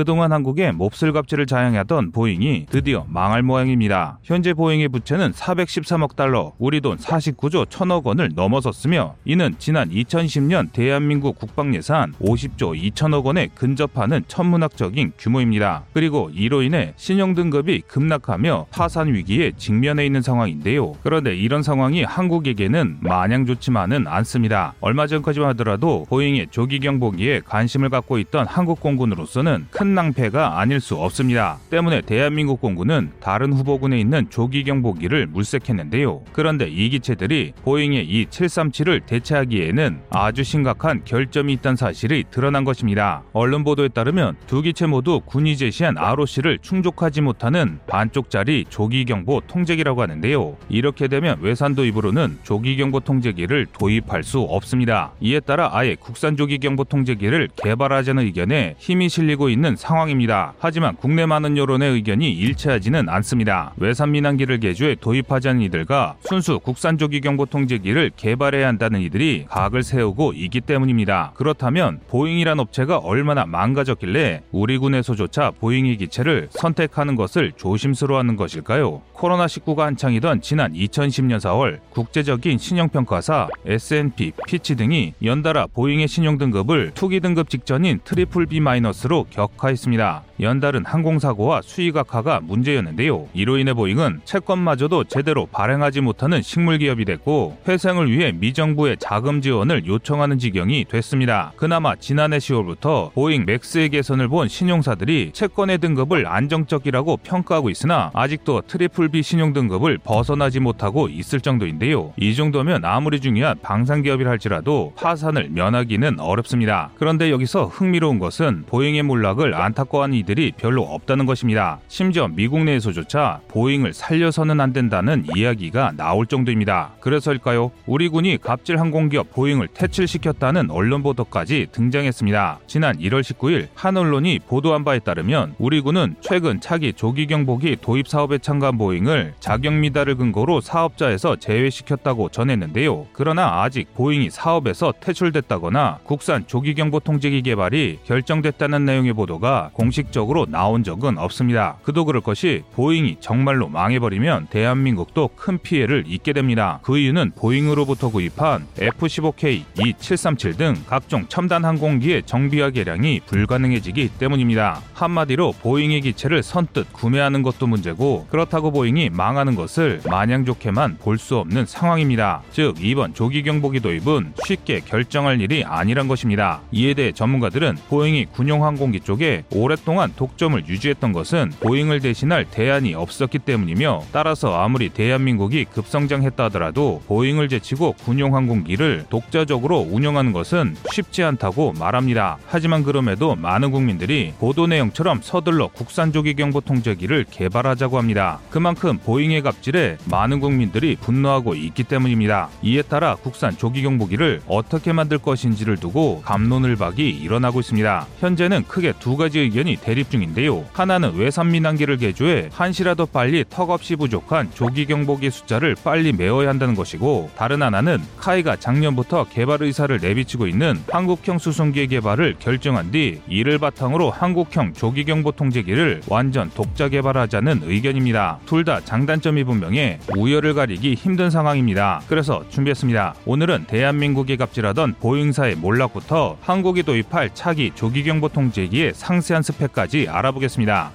그동안 한국에 몹쓸 갑질을 자행하던 보잉이 드디어 망할 모양입니다. 현재 보잉의 부채는 413억 달러, 우리 돈 49조 1000억 원을 넘어섰으며 이는 지난 2010년 대한민국 국방 예산 50조 2천억 원에 근접하는 천문학적인 규모입니다. 그리고 이로 인해 신용 등급이 급락하며 파산 위기에 직면해 있는 상황인데요. 그런데 이런 상황이 한국에게는 마냥 좋지만은 않습니다. 얼마 전까지만 하더라도 보잉의 조기 경보기에 관심을 갖고 있던 한국 공군으로서는 큰 낭패가 아닐 수 없습니다. 때문에 대한민국 공군은 다른 후보군에 있는 조기 경보기를 물색했는데요. 그런데 이 기체들이 보잉의 E-737을 대체하기에는 아주 심각한 결점이 있다는 사실이 드러난 것입니다. 언론 보도에 따르면 두 기체 모두 군이 제시한 ROC를 충족하지 못하는 반쪽짜리 조기 경보 통제기라고 하는데요. 이렇게 되면 외산 도입으로는 조기 경보 통제기를 도입할 수 없습니다. 이에 따라 아예 국산 조기 경보 통제기를 개발하자는 의견에 힘이 실리고 있는 상황입니다. 하지만 국내 많은 여론의 의견이 일치하지는 않습니다. 외산 민항기를 개조해 도입하자는 이들과 순수 국산 조기 경보 통제기를 개발해야 한다는 이들이 각을 세우고 있기 때문입니다. 그렇다면 보잉이란 업체가 얼마나 망가졌길래 우리 군에서조차 보잉의 기체를 선택하는 것을 조심스러워하는 것일까요? 코로나19가 한창이던 지난 2010년 4월 국제적인 신용평가사 S&P, 피치 등이 연달아 보잉의 신용 등급을 투기 등급 직전인 트리플 B 마이너스로 격하 했습니다. 연달은 항공사고와 수익 악화가 문제였는데요. 이로 인해 보잉은 채권마저도 제대로 발행하지 못하는 식물 기업이 됐고 회생을 위해 미정부의 자금 지원을 요청하는 지경이 됐습니다. 그나마 지난해 10월부터 보잉 맥스의 개선을 본 신용사들이 채권의 등급을 안정적이라고 평가하고 있으나 아직도 트리플 B 신용 등급을 벗어나지 못하고 있을 정도인데요. 이 정도면 아무리 중요한 방산 기업이라 할지라도 파산을 면하기는 어렵습니다. 그런데 여기서 흥미로운 것은 보잉의 몰락을 안타까워하는 이들이 별로 없다는 것입니다. 심지어 미국 내에서조차 보잉을 살려서는 안 된다는 이야기가 나올 정도입니다. 그래서일까요? 우리 군이 갑질 항공기업 보잉을 퇴출시켰다는 언론 보도까지 등장했습니다. 지난 1월 19일 한 언론이 보도한 바에 따르면 우리 군은 최근 차기 조기 경보기 도입 사업에 참가한 보잉을 자격 미달을 근거로 사업자에서 제외시켰다고 전했는데요. 그러나 아직 보잉이 사업에서 퇴출됐다거나 국산 조기 경보 통제기 개발이 결정됐다는 내용의 보도가 공식적으로 나온 적은 없습니다. 그도 그럴 것이 보잉이 정말로 망해버리면 대한민국도 큰 피해를 입게 됩니다. 그 이유는 보잉으로부터 구입한 F-15K, E-737 등 각종 첨단 항공기의 정비와 개량이 불가능해지기 때문입니다. 한마디로 보잉의 기체를 선뜻 구매하는 것도 문제고 그렇다고 보잉이 망하는 것을 마냥 좋게만 볼 수 없는 상황입니다. 즉 이번 조기 경보기 도입은 쉽게 결정할 일이 아니란 것입니다. 이에 대해 전문가들은 보잉이 군용 항공기 쪽에 오랫동안 독점을 유지했던 것은 보잉을 대신할 대안이 없었기 때문이며 따라서 아무리 대한민국이 급성장했다 하더라도 보잉을 제치고 군용 항공기를 독자적으로 운영하는 것은 쉽지 않다고 말합니다. 하지만 그럼에도 많은 국민들이 보도 내용처럼 서둘러 국산 조기 경보 통제기를 개발하자고 합니다. 그만큼 보잉의 갑질에 많은 국민들이 분노하고 있기 때문입니다. 이에 따라 국산 조기 경보기를 어떻게 만들 것인지를 두고 감론을 박이 일어나고 있습니다. 현재는 크게 두 가지 의견이 대립 중인데요. 하나는 외산 민항기를 개조해 한시라도 빨리 턱없이 부족한 조기 경보기 숫자를 빨리 메워야 한다는 것이고 다른 하나는 카이가 작년부터 개발 의사를 내비치고 있는 한국형 수송기의 개발을 결정한 뒤 이를 바탕으로 한국형 조기 경보 통제기를 완전 독자 개발하자는 의견입니다. 둘 다 장단점이 분명해 우열을 가리기 힘든 상황입니다. 그래서 준비했습니다. 오늘은 대한민국이 갑질하던 보잉사의 몰락부터 한국이 도입할 차기 조기 경보 통제기의 상세한 스펙까지 알아보겠습니다.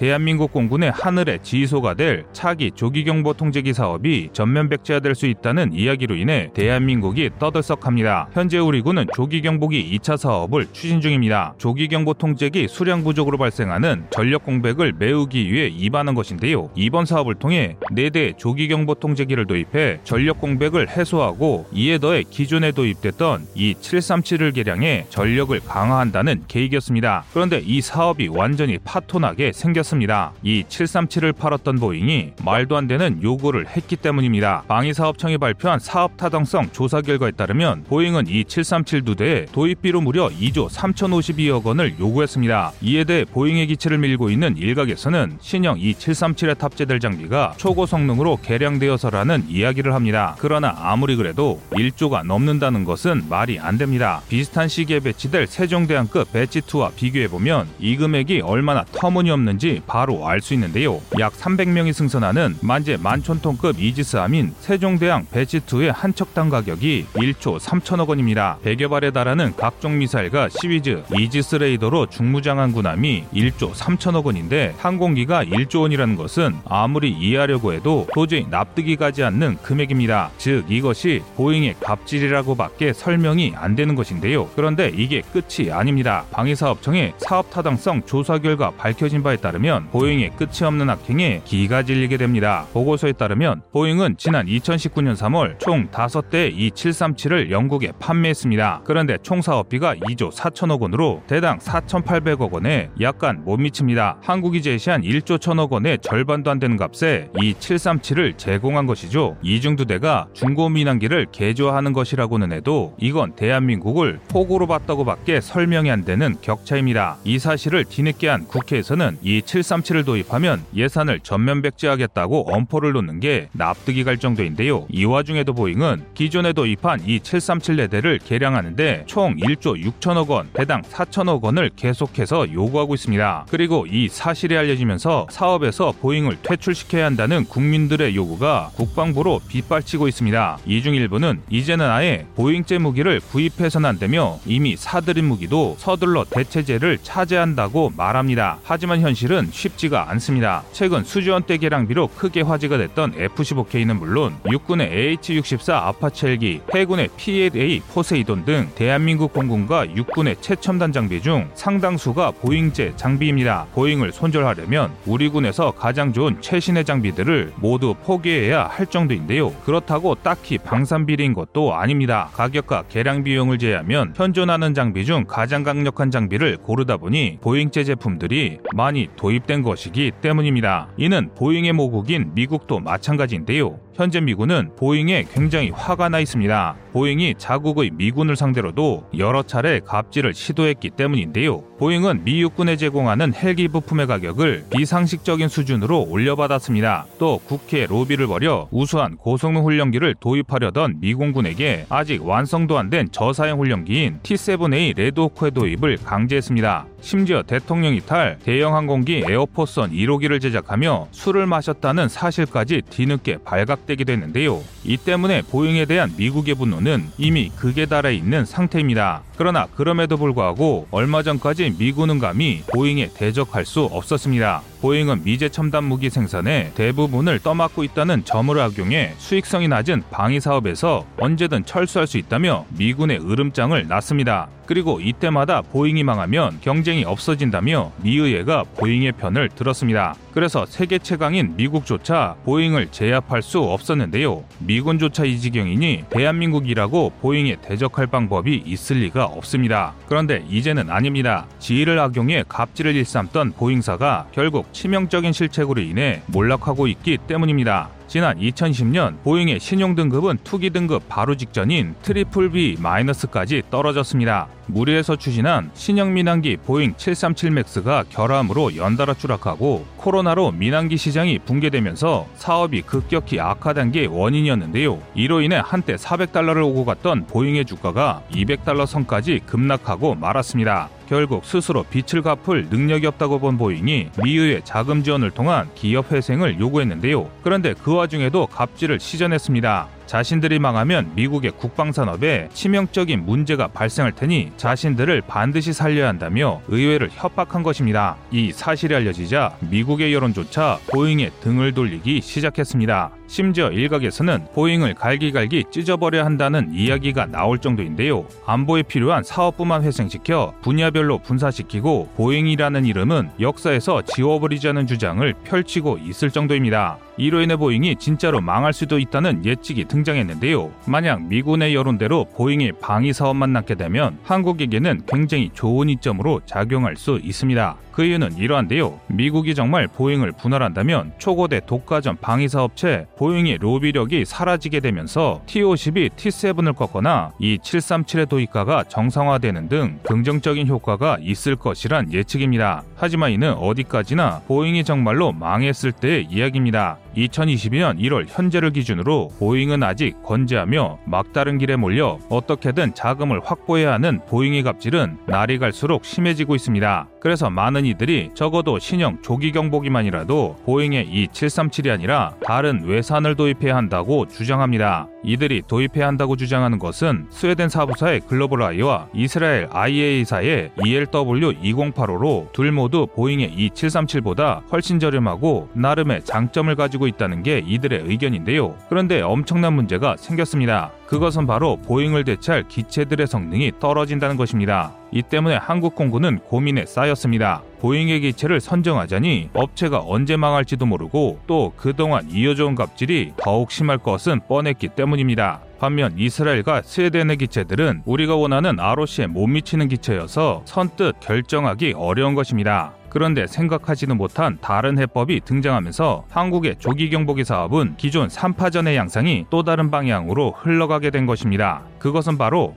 대한민국 공군의 하늘에 지소가 될 차기 조기경보 통제기 사업이 전면 백제화될 수 있다는 이야기로 인해 대한민국이 떠들썩합니다. 현재 우리 군은 조기경보기 2차 사업을 추진 중입니다. 조기경보 통제기 수량 부족으로 발생하는 전력 공백을 메우기 위해 입하는 것인데요. 이번 사업을 통해 4대 조기경보 통제기를 도입해 전력 공백을 해소하고 이에 더해 기존에 도입됐던 이 737을 개량해 전력을 강화한다는 계획이었습니다. 그런데 이 사업이 완전히 파토나게 생겼습니다. 팔았습니다. E-737을 팔았던 보잉이 말도 안 되는 요구를 했기 때문입니다. 방위사업청이 발표한 사업 타당성 조사 결과에 따르면 보잉은 E-737 두 대에 도입비로 무려 2조 3,052억 원을 요구했습니다. 이에 대해 보잉의 기체를 밀고 있는 일각에서는 신형 E-737에 탑재될 장비가 초고 성능으로 개량되어서라는 이야기를 합니다. 그러나 아무리 그래도 1조가 넘는다는 것은 말이 안 됩니다. 비슷한 시기에 배치될 세종대왕급 batch 2와 비교해보면 이 금액이 얼마나 터무니없는지 바로 알 수 있는데요. 약 300명이 승선하는 만재 만이천톤급 이지스함인 세종대왕 배치2의 한 척당 가격이 1조 3천억 원입니다. 100여 발에 달하는 각종 미사일과 시위즈, 이지스 레이더로 중무장한 군함이 1조 3천억 원인데 항공기가 1조 원이라는 것은 아무리 이해하려고 해도 도저히 납득이 가지 않는 금액입니다. 즉 이것이 보잉의 갑질이라고밖에 설명이 안 되는 것인데요. 그런데 이게 끝이 아닙니다. 방위사업청의 사업 타당성 조사 결과 밝혀진 바에 따르면 보잉의 끝이 없는 악행에 기가 질리게 됩니다. 보고서에 따르면 보잉은 지난 2019년 3월 총 5대 E737을 영국에 판매했습니다. 그런데 총 사업비가 2조 4천억 원으로 대당 4,800억 원에 약간 못 미칩니다. 한국이 제시한 1조 1천억 원의 절반도 안 되는 값에 E737을 제공한 것이죠. 이중 두 대가 중고 민항기를 개조하는 것이라고는 해도 이건 대한민국을 폭우로 봤다고 밖에 설명이 안 되는 격차입니다. 이 사실을 뒤늦게 한 국회에서는 E737을 도입하면 예산을 전면 백지화하겠다고 엄포를 놓는 게 납득이 갈 정도인데요. 이 와중에도 보잉은 기존에 도입한 E737 4대를 개량하는데 총 1조 6천억 원, 대당 4천억 원을 계속해서 요구하고 있습니다. 그리고 이 사실이 알려지면서 사업에서 보잉을 퇴출시켜야 한다는 국민들의 요구가 국방부로 빗발치고 있습니다. 이 중 일부는 이제는 아예 보잉제 무기를 구입해서는 안 되며 이미 사들인 무기도 서둘러 대체제를 찾아야 한다고 말합니다. 하지만 현실은 쉽지가 않습니다. 최근 수조 원대 개량비로 크게 화제가 됐던 F-15K는 물론 육군의 AH-64 아파치 헬기, 해군의 P-8A 포세이돈 등 대한민국 공군과 육군의 최첨단 장비 중 상당수가 보잉제 장비입니다. 보잉을 손절하려면 우리 군에서 가장 좋은 최신의 장비들을 모두 포기해야 할 정도인데요. 그렇다고 딱히 방산비리인 것도 아닙니다. 가격과 개량 비용을 제외하면 현존하는 장비 중 가장 강력한 장비를 고르다 보니 보잉제 제품들이 많이 도입 된 것이기 때문입니다. 이는 보잉의 모국인 미국도 마찬가지인데요. 현재 미군은 보잉에 굉장히 화가 나 있습니다. 보잉이 자국의 미군을 상대로도 여러 차례 갑질을 시도했기 때문인데요. 보잉은 미 육군에 제공하는 헬기 부품의 가격을 비상식적인 수준으로 올려받았습니다. 또 국회 로비를 벌여 우수한 고성능 훈련기를 도입하려던 미공군에게 아직 완성도 안 된 저사양 훈련기인 T-7A 레드호크의 도입을 강제했습니다. 심지어 대통령이 탈 대형 항공기 에어포스원 1호기를 제작하며 술을 마셨다는 사실까지 뒤늦게 발각 되기도 했는데요. 이 때문에 보잉에 대한 미국의 분노는 이미 극에 달해 있는 상태입니다. 그러나 그럼에도 불구하고 얼마 전까지 미군은 감히 보잉에 대적할 수 없었습니다. 보잉은 미제 첨단 무기 생산의 대부분을 떠맡고 있다는 점을 악용해 수익성이 낮은 방위 사업에서 언제든 철수할 수 있다며 미군에 으름장을 놨습니다. 그리고 이때마다 보잉이 망하면 경쟁이 없어진다며 미의회가 보잉의 편을 들었습니다. 그래서 세계 최강인 미국조차 보잉을 제압할 수 없었는데요. 미군조차 이 지경이니 대한민국이라고 보잉에 대적할 방법이 있을 리가 없습니다. 그런데 이제는 아닙니다. 지위를 악용해 갑질을 일삼던 보잉사가 결국 치명적인 실책으로 인해 몰락하고 있기 때문입니다. 지난 2010년 보잉의 신용 등급은 투기 등급 바로 직전인 트리플 B 마이너스까지 떨어졌습니다. 무리해서 추진한 신형 민항기 보잉 737 맥스가 결함으로 연달아 추락하고 코로나로 민항기 시장이 붕괴되면서 사업이 급격히 악화된 게 원인이었는데요. 이로 인해 한때 400달러를 오고 갔던 보잉의 주가가 200달러 선까지 급락하고 말았습니다. 결국 스스로 빚을 갚을 능력이 없다고 본 보잉이 미의회 자금 지원을 통한 기업 회생을 요구했는데요. 그런데 그 와중에도 갑질을 시전했습니다. 자신들이 망하면 미국의 국방산업에 치명적인 문제가 발생할 테니 자신들을 반드시 살려야 한다며 의회를 협박한 것입니다. 이 사실이 알려지자 미국의 여론조차 보잉에 등을 돌리기 시작했습니다. 심지어 일각에서는 보잉을 갈기갈기 찢어버려야 한다는 이야기가 나올 정도인데요. 안보에 필요한 사업부만 회생시켜 분야별로 분사시키고 보잉이라는 이름은 역사에서 지워버리자는 주장을 펼치고 있을 정도입니다. 이로 인해 보잉이 진짜로 망할 수도 있다는 예측이 등장했는데요. 만약 미국의 여론대로 보잉이 방위 사업만 남게 되면 한국에게는 굉장히 좋은 이점으로 작용할 수 있습니다. 그그 이유는 이러한데요. 미국이 정말 보잉을 분할한다면 초거대 독과점 방위사업체 보잉의 로비력이 사라지게 되면서 T-50이 T-7을 꺾거나 E-737의 도입가가 정상화되는 등 긍정적인 효과가 있을 것이란 예측입니다. 하지만 이는 어디까지나 보잉이 정말로 망했을 때의 이야기입니다. 2022년 1월 현재를 기준으로 보잉은 아직 건재하며 막다른 길에 몰려 어떻게든 자금을 확보해야 하는 보잉의 갑질은 날이 갈수록 심해지고 있습니다. 그래서 많은 이들이 적어도 신형 조기 경보기만이라도 보잉의 이 737이 아니라 다른 외산을 도입해야 한다고 주장합니다. 이들이 도입해야 한다고 주장하는 것은 스웨덴 사브사의 글로벌 아이와 이스라엘 IAI사의 ELW2085로 둘 모두 보잉의 E-737보다 훨씬 저렴하고 나름의 장점을 가지고 있다는 게 이들의 의견인데요. 그런데 엄청난 문제가 생겼습니다. 그것은 바로 보잉을 대체할 기체들의 성능이 떨어진다는 것입니다. 이 때문에 한국 공군은 고민에 싸였습니다. 보잉의 기체를 선정하자니 업체가 언제 망할지도 모르고 또 그동안 이어져온 갑질이 더욱 심할 것은 뻔했기 때문입니다. 반면 이스라엘과 스웨덴의 기체들은 우리가 원하는 ROC에 못 미치는 기체여서 선뜻 결정하기 어려운 것입니다. 그런데 생각하지도 못한 다른 해법이 등장하면서 한국의 조기 경보기 사업은 기존 3파전의 양상이 또 다른 방향으로 흘러가게 된 것입니다. 그것은 바로